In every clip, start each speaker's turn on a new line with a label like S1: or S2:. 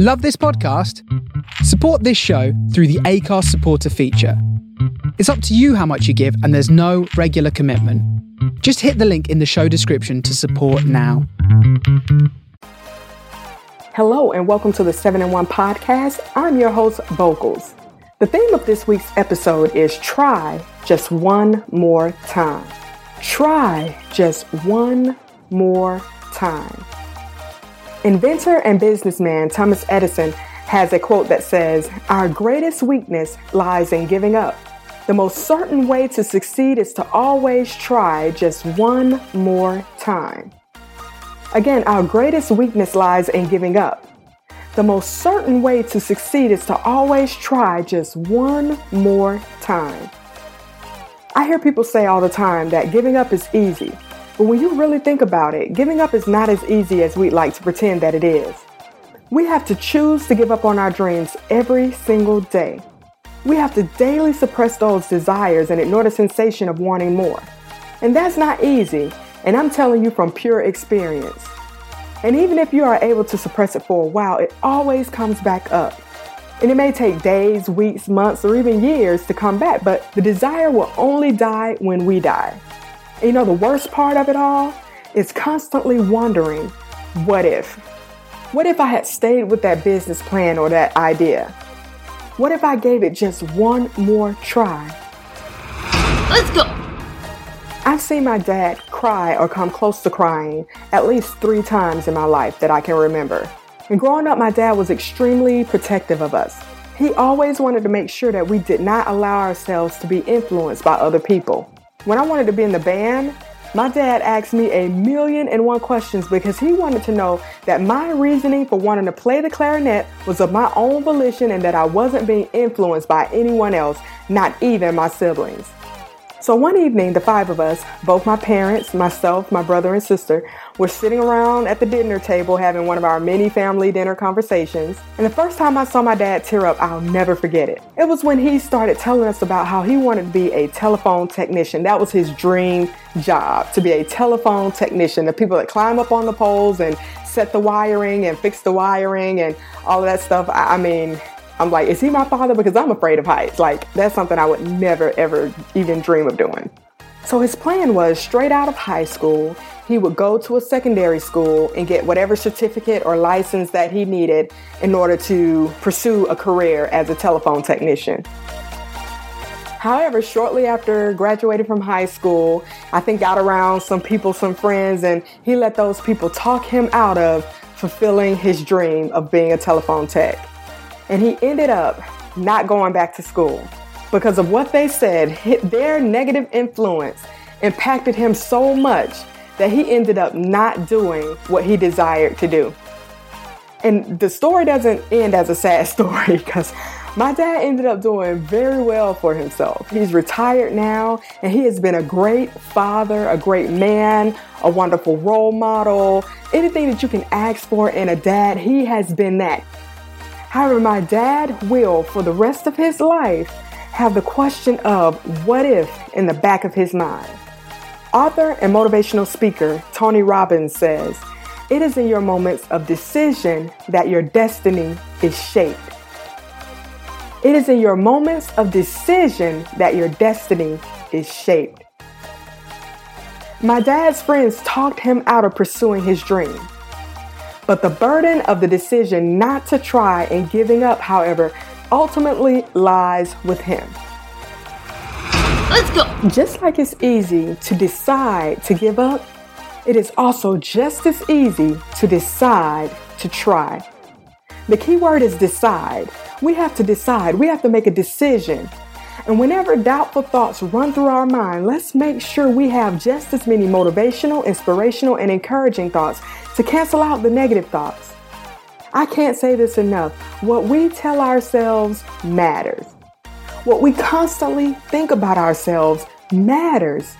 S1: Love this podcast? Support this show through the Anchor supporter feature. It's up to you how much you give, and there's no regular commitment. Just hit the link in the show description to support now.
S2: Hello, and welcome to the 7 in 1 podcast. I'm your host, Vocals. The theme of this week's episode is try just one more time. Try just one more time. Inventor and businessman Thomas Edison has a quote that says, Our greatest weakness lies in giving up. The most certain way to succeed is to always try just one more time. Again, our greatest weakness lies in giving up. The most certain way to succeed is to always try just one more time. I hear people say all the time that giving up is easy. But when you really think about it, giving up is not as easy as we'd like to pretend that it is. We have to choose to give up on our dreams every single day. We have to daily suppress those desires and ignore the sensation of wanting more. And that's not easy, and I'm telling you from pure experience. And even if you are able to suppress it for a while, it always comes back up. And it may take days, weeks, months, or even years to come back, but the desire will only die when we die. And you know, the worst part of it all is constantly wondering, what if? What if I had stayed with that business plan or that idea? What if I gave it just one more try?
S3: Let's go.
S2: I've seen my dad cry or come close to crying at least three times in my life that I can remember. And growing up, my dad was extremely protective of us. He always wanted to make sure that we did not allow ourselves to be influenced by other people. When I wanted to be in the band, my dad asked me a million and one questions because he wanted to know that my reasoning for wanting to play the clarinet was of my own volition and that I wasn't being influenced by anyone else, not even my siblings. So one evening, the five of us, both my parents, myself, my brother, and sister, were sitting around at the dinner table having one of our many family dinner conversations. And the first time I saw my dad tear up, I'll never forget it. It was when he started telling us about how he wanted to be a telephone technician. That was his dream job, to be a telephone technician, the people that climb up on the poles and set the wiring and fix the wiring and all of that stuff. I mean, I'm like, is he my father? Because I'm afraid of heights. Like, that's something I would never, ever even dream of doing. So his plan was straight out of high school, he would go to a secondary school and get whatever certificate or license that he needed in order to pursue a career as a telephone technician. However, shortly after graduating from high school, I think got around some people, some friends, and he let those people talk him out of fulfilling his dream of being a telephone tech. And he ended up not going back to school because of what they said. Their negative influence impacted him so much that he ended up not doing what he desired to do. And the story doesn't end as a sad story because my dad ended up doing very well for himself. He's retired now and he has been a great father, a great man, a wonderful role model. Anything that you can ask for in a dad, he has been that. However, my dad will, for the rest of his life, have the question of what if in the back of his mind. Author and motivational speaker Tony Robbins says, It is in your moments of decision that your destiny is shaped. It is in your moments of decision that your destiny is shaped. My dad's friends talked him out of pursuing his dream. But the burden of the decision not to try and giving up, however, ultimately lies with him.
S3: Let's go.
S2: Just like it's easy to decide to give up, it is also just as easy to decide to try. The key word is decide. We have to decide, we have to make a decision. And whenever doubtful thoughts run through our mind, let's make sure we have just as many motivational, inspirational, and encouraging thoughts to cancel out the negative thoughts. I can't say this enough. What we tell ourselves matters. What we constantly think about ourselves matters.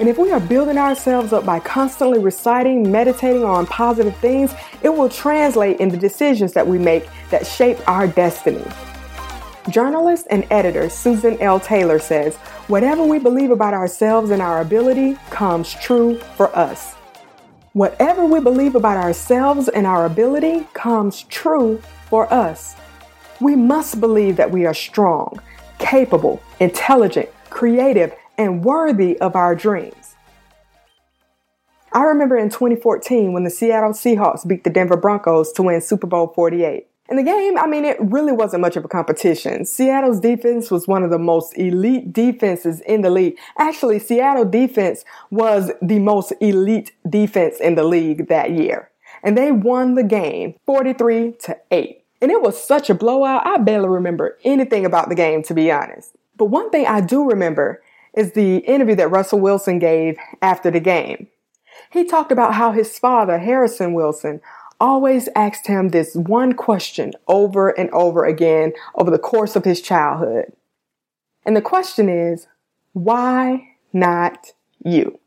S2: And if we are building ourselves up by constantly reciting, meditating on positive things, it will translate into the decisions that we make that shape our destiny. Journalist and editor Susan L. Taylor says, Whatever we believe about ourselves and our ability comes true for us. Whatever we believe about ourselves and our ability comes true for us. We must believe that we are strong, capable, intelligent, creative, and worthy of our dreams. I remember in 2014 when the Seattle Seahawks beat the Denver Broncos to win Super Bowl 48. In the game, I mean, it really wasn't much of a competition. Seattle's defense was one of the most elite defenses in the league. Actually, Seattle defense was the most elite defense in the league that year. And they won the game 43 to 8. And it was such a blowout, I barely remember anything about the game, to be honest. But one thing I do remember is the interview that Russell Wilson gave after the game. He talked about how his father, Harrison Wilson, always asked him this one question over and over again over the course of his childhood. And the question is, why not you?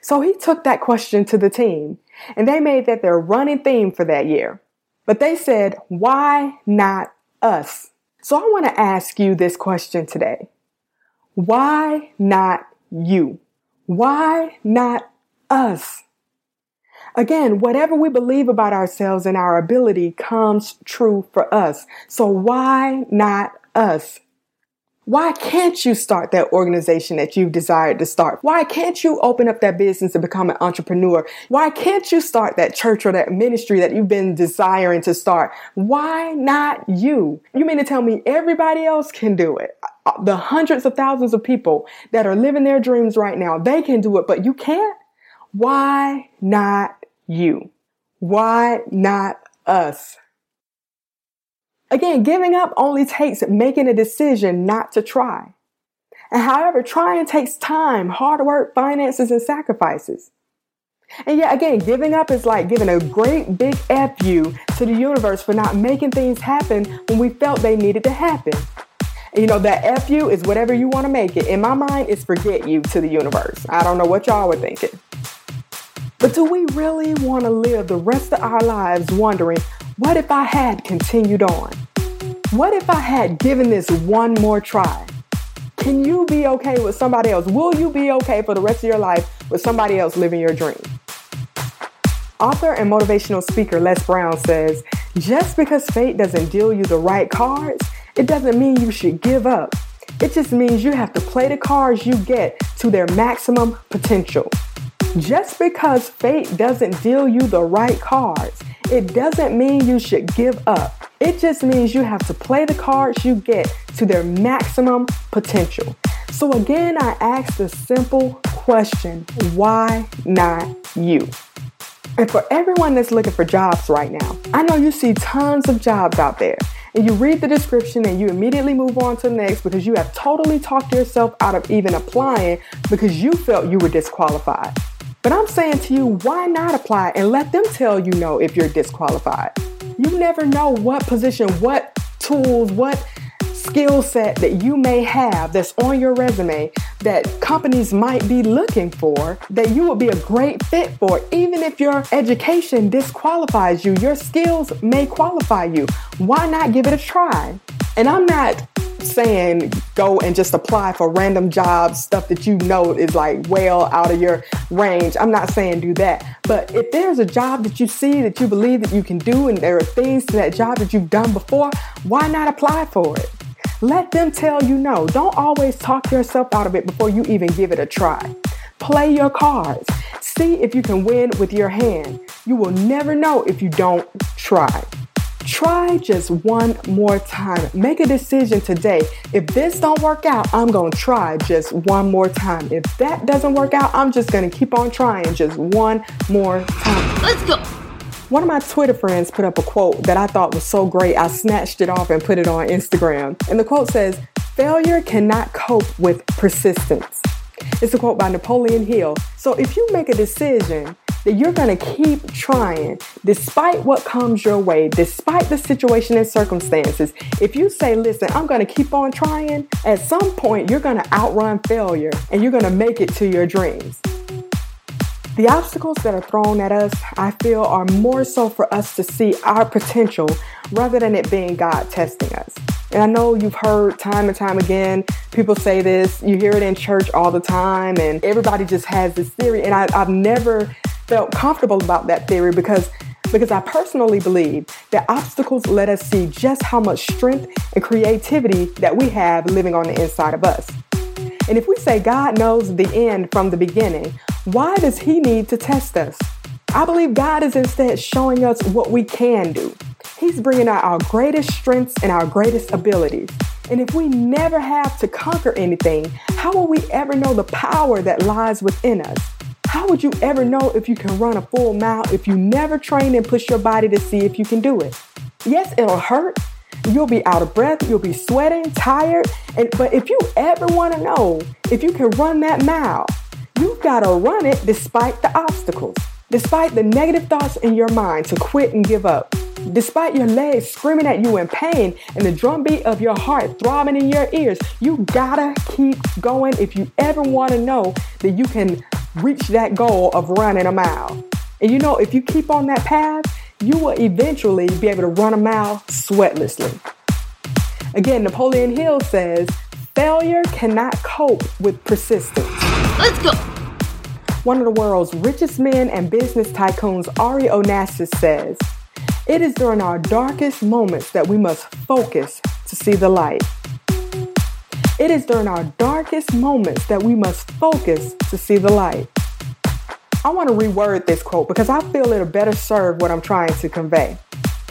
S2: So he took that question to the team and they made that their running theme for that year. But they said, why not us? So I want to ask you this question today. Why not you? Why not us? Again, whatever we believe about ourselves and our ability comes true for us. So why not us? Why can't you start that organization that you've desired to start? Why can't you open up that business and become an entrepreneur? Why can't you start that church or that ministry that you've been desiring to start? Why not you? You mean to tell me everybody else can do it? The hundreds of thousands of people that are living their dreams right now, they can do it, but you can't? Why not you? Why not us? Again, giving up only takes making a decision not to try. And however, trying takes time, hard work, finances, and sacrifices. And yet again, giving up is like giving a great big F you to the universe for not making things happen when we felt they needed to happen. You know, that F you is whatever you want to make it. In my mind, it's forget you to the universe. I don't know what y'all were thinking. But do we really want to live the rest of our lives wondering, what if I had continued on? What if I had given this one more try? Can you be okay with somebody else? Will you be okay for the rest of your life with somebody else living your dream? Author and motivational speaker Les Brown says, just because fate doesn't deal you the right cards, it doesn't mean you should give up. It just means you have to play the cards you get to their maximum potential. Just because fate doesn't deal you the right cards, it doesn't mean you should give up. It just means you have to play the cards you get to their maximum potential. So, again, I ask the simple question why not you? And for everyone that's looking for jobs right now, I know you see tons of jobs out there. And you read the description and you immediately move on to the next because you have totally talked yourself out of even applying because you felt you were disqualified. But I'm saying to you, why not apply and let them tell you no if you're disqualified? You never know what position, what tools, what skill set that you may have that's on your resume that companies might be looking for that you would be a great fit for. Even if your education disqualifies you, your skills may qualify you. Why not give it a try? And I'm not saying go and just apply for random jobs, stuff that you know is like well out of your range. I'm not saying do that. But if there's a job that you see that you believe that you can do and there are things to that job that you've done before, why not apply for it? Let them tell you no. Don't always talk yourself out of it before you even give it a try. Play your cards. See if you can win with your hand. You will never know if you don't try. Try just one more time. Make a decision today. If this don't work out, I'm going to try just one more time. If that doesn't work out, I'm just going to keep on trying just one more time.
S3: Let's go.
S2: One of my Twitter friends put up a quote that I thought was so great, I snatched it off and put it on Instagram. And the quote says, Failure cannot cope with persistence. It's a quote by Napoleon Hill. So if you make a decision that you're going to keep trying despite what comes your way, despite the situation and circumstances. If you say, listen, I'm going to keep on trying, at some point you're going to outrun failure and you're going to make it to your dreams. The obstacles that are thrown at us, I feel, are more so for us to see our potential rather than it being God testing us. And I know you've heard time and time again people say this, you hear it in church all the time, and everybody just has this theory. And I, have never felt comfortable about that theory because because I personally believe that obstacles let us see just how much strength and creativity that we have living on the inside of us. And if we say God knows the end from the beginning, why does He need to test us? I believe God is instead showing us what we can do. He's bringing out our greatest strengths and our greatest abilities. And if we never have to conquer anything, how will we ever know the power that lies within us? How would you ever know if you can run a full mile if you never train and push your body to see if you can do it? Yes, it'll hurt. You'll be out of breath, you'll be sweating, tired, and but if you ever want to know if you can run that mile, you've got to run it despite the obstacles, despite the negative thoughts in your mind to quit and give up. Despite your legs screaming at you in pain and the drumbeat of your heart throbbing in your ears, you gotta keep going if you ever want to know that you can reach that goal of running a mile. And you know, if you keep on that path, you will eventually be able to run a mile sweatlessly. Again, Napoleon Hill says, failure cannot cope with persistence.
S3: Let's go.
S2: One of the world's richest men and business tycoons, Ari Onassis, says, It is during our darkest moments that we must focus to see the light. It is during our darkest moments that we must focus to see the light. I want to reword this quote because I feel it'll better serve what I'm trying to convey.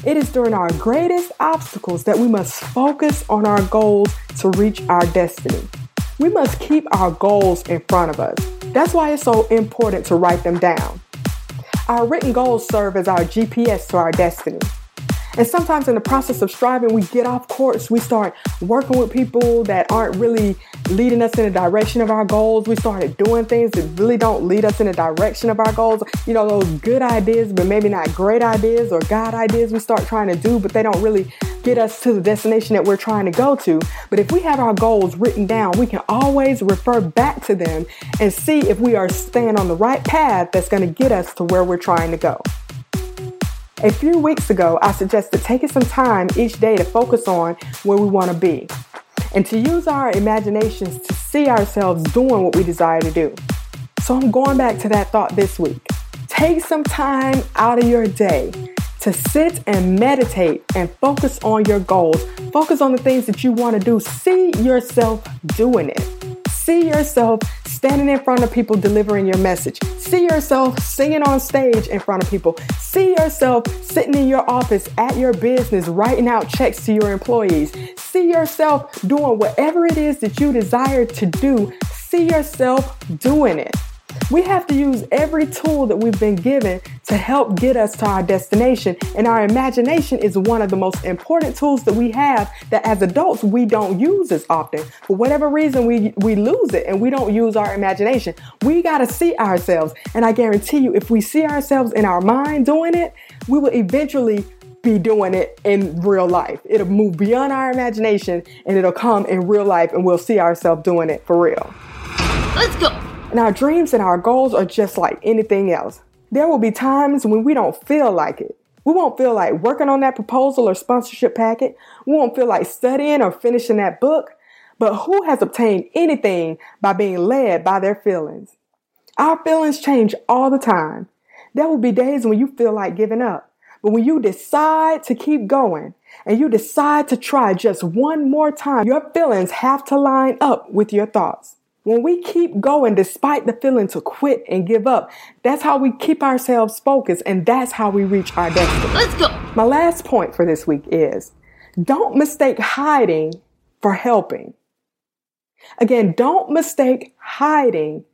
S2: It is during our greatest obstacles that we must focus on our goals to reach our destiny. We must keep our goals in front of us. That's why it's so important to write them down. Our written goals serve as our GPS to our destiny. And sometimes in the process of striving, we get off course. We start working with people that aren't really leading us in the direction of our goals. We started doing things that really don't lead us in the direction of our goals. You know, those good ideas, but maybe not great ideas or God ideas we start trying to do, but they don't really get us to the destination that we're trying to go to. But if we have our goals written down, we can always refer back to them and see if we are staying on the right path that's going to get us to where we're trying to go. A few weeks ago, I suggested taking some time each day to focus on where we want to be and to use our imaginations to see ourselves doing what we desire to do. So I'm going back to that thought this week. Take some time out of your day to sit and meditate and focus on your goals. Focus on the things that you want to do. See yourself doing it. See yourself standing in front of people delivering your message. See yourself singing on stage in front of people. See yourself sitting in your office at your business writing out checks to your employees. See yourself doing whatever it is that you desire to do. See yourself doing it. We have to use every tool that we've been given to help get us to our destination. And our imagination is one of the most important tools that we have that as adults we don't use as often. For whatever reason, we, we lose it and we don't use our imagination. We got to see ourselves. And I guarantee you, if we see ourselves in our mind doing it, we will eventually be doing it in real life. It'll move beyond our imagination and it'll come in real life and we'll see ourselves doing it for real.
S3: Let's go.
S2: And our dreams and our goals are just like anything else. There will be times when we don't feel like it. We won't feel like working on that proposal or sponsorship packet. We won't feel like studying or finishing that book. But who has obtained anything by being led by their feelings? Our feelings change all the time. There will be days when you feel like giving up. But when you decide to keep going and you decide to try just one more time, your feelings have to line up with your thoughts. When we keep going despite the feeling to quit and give up, that's how we keep ourselves focused and that's how we reach our destiny.
S3: Let's go.
S2: My last point for this week is don't mistake hiding for helping. Again, don't mistake hiding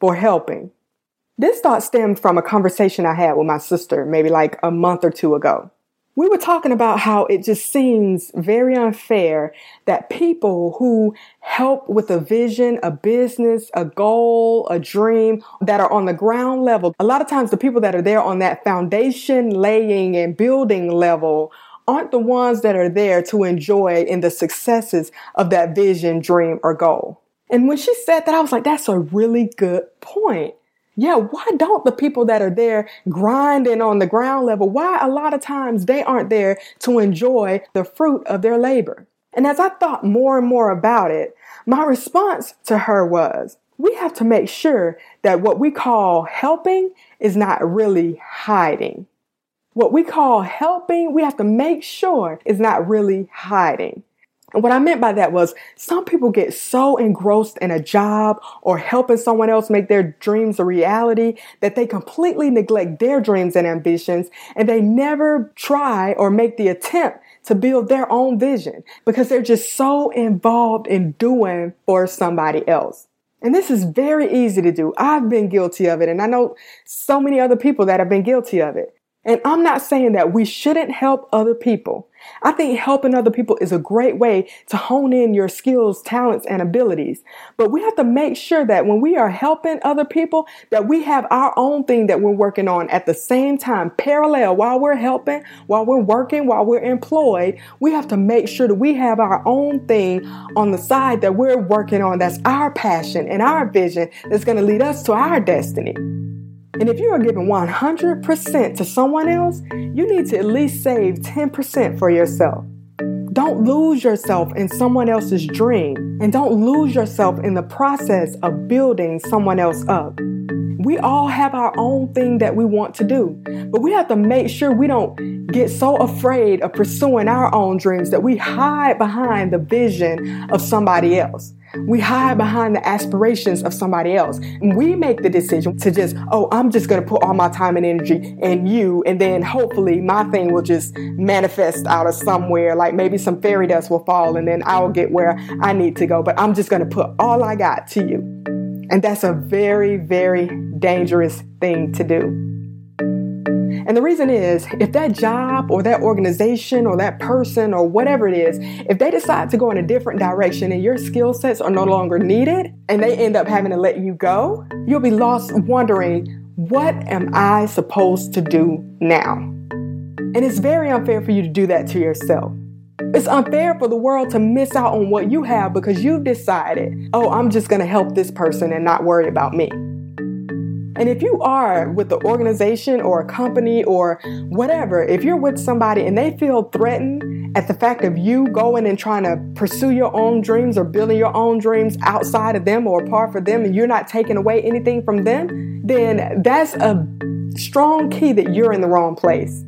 S2: for helping. This thought stemmed from a conversation I had with my sister maybe like a month or two ago we were talking about how it just seems very unfair that people who help with a vision, a business, a goal, a dream that are on the ground level, a lot of times the people that are there on that foundation laying and building level aren't the ones that are there to enjoy in the successes of that vision, dream, or goal. And when she said that, I was like, that's a really good point yeah, why don't the people that are there grinding on the ground level, why a lot of times they aren't there to enjoy the fruit of their labor? And as I thought more and more about it, my response to her was, we have to make sure that what we call helping is not really hiding. what we call helping, we have to make sure is not really hiding. And what I meant by that was some people get so engrossed in a job or helping someone else make their dreams a reality that they completely neglect their dreams and ambitions and they never try or make the attempt to build their own vision because they're just so involved in doing for somebody else. And this is very easy to do. I've been guilty of it and I know so many other people that have been guilty of it. And I'm not saying that we shouldn't help other people. I think helping other people is a great way to hone in your skills, talents, and abilities. But we have to make sure that when we are helping other people, that we have our own thing that we're working on at the same time, parallel while we're helping, while we're working, while we're employed. We have to make sure that we have our own thing on the side that we're working on. That's our passion and our vision that's going to lead us to our destiny. And if you are giving 100% to someone else, you need to at least save 10% for yourself. Don't lose yourself in someone else's dream and don't lose yourself in the process of building someone else up. We all have our own thing that we want to do, but we have to make sure we don't get so afraid of pursuing our own dreams that we hide behind the vision of somebody else. We hide behind the aspirations of somebody else. And we make the decision to just, oh, I'm just going to put all my time and energy in you. And then hopefully my thing will just manifest out of somewhere. Like maybe some fairy dust will fall and then I'll get where I need to go. But I'm just going to put all I got to you. And that's a very, very dangerous thing to do. And the reason is if that job or that organization or that person or whatever it is, if they decide to go in a different direction and your skill sets are no longer needed and they end up having to let you go, you'll be lost wondering, what am I supposed to do now? And it's very unfair for you to do that to yourself. It's unfair for the world to miss out on what you have because you've decided, oh, I'm just going to help this person and not worry about me. And if you are with the organization or a company or whatever, if you're with somebody and they feel threatened at the fact of you going and trying to pursue your own dreams or building your own dreams outside of them or apart from them and you're not taking away anything from them, then that's a strong key that you're in the wrong place.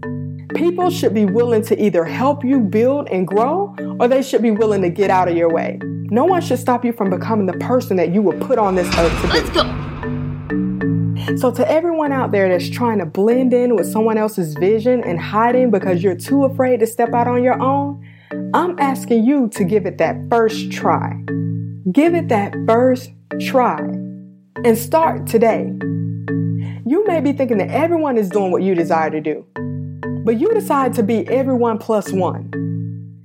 S2: People should be willing to either help you build and grow or they should be willing to get out of your way. No one should stop you from becoming the person that you were put on this earth to be.
S3: Let's go.
S2: So, to everyone out there that's trying to blend in with someone else's vision and hiding because you're too afraid to step out on your own, I'm asking you to give it that first try. Give it that first try and start today. You may be thinking that everyone is doing what you desire to do, but you decide to be everyone plus one.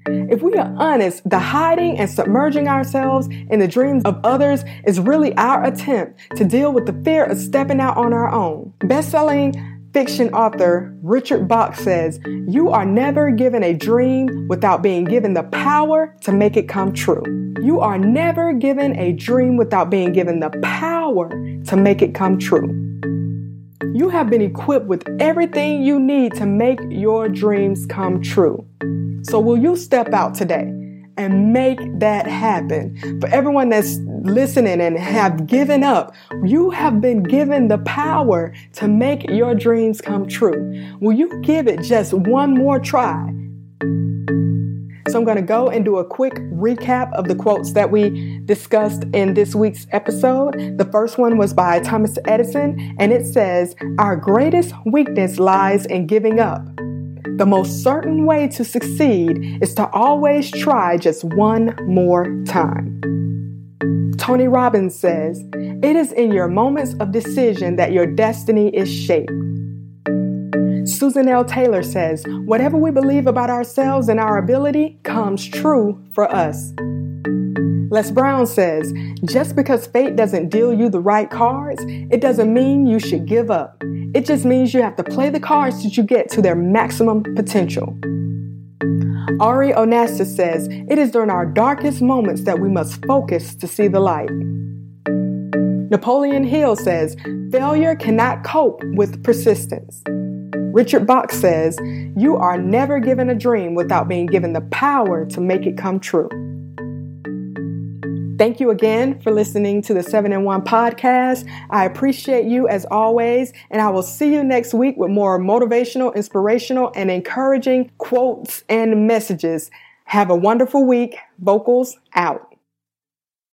S2: If we are honest, the hiding and submerging ourselves in the dreams of others is really our attempt to deal with the fear of stepping out on our own. Best-selling fiction author Richard Bach says, You are never given a dream without being given the power to make it come true. You are never given a dream without being given the power to make it come true. You have been equipped with everything you need to make your dreams come true. So, will you step out today and make that happen? For everyone that's listening and have given up, you have been given the power to make your dreams come true. Will you give it just one more try? I'm going to go and do a quick recap of the quotes that we discussed in this week's episode. The first one was by Thomas Edison, and it says, Our greatest weakness lies in giving up. The most certain way to succeed is to always try just one more time. Tony Robbins says, It is in your moments of decision that your destiny is shaped. Susan L. Taylor says, Whatever we believe about ourselves and our ability comes true for us. Les Brown says, Just because fate doesn't deal you the right cards, it doesn't mean you should give up. It just means you have to play the cards that you get to their maximum potential. Ari Onassis says, It is during our darkest moments that we must focus to see the light. Napoleon Hill says, Failure cannot cope with persistence. Richard Bach says, You are never given a dream without being given the power to make it come true. Thank you again for listening to the 7 in 1 podcast. I appreciate you as always, and I will see you next week with more motivational, inspirational, and encouraging quotes and messages. Have a wonderful week. Vocals out.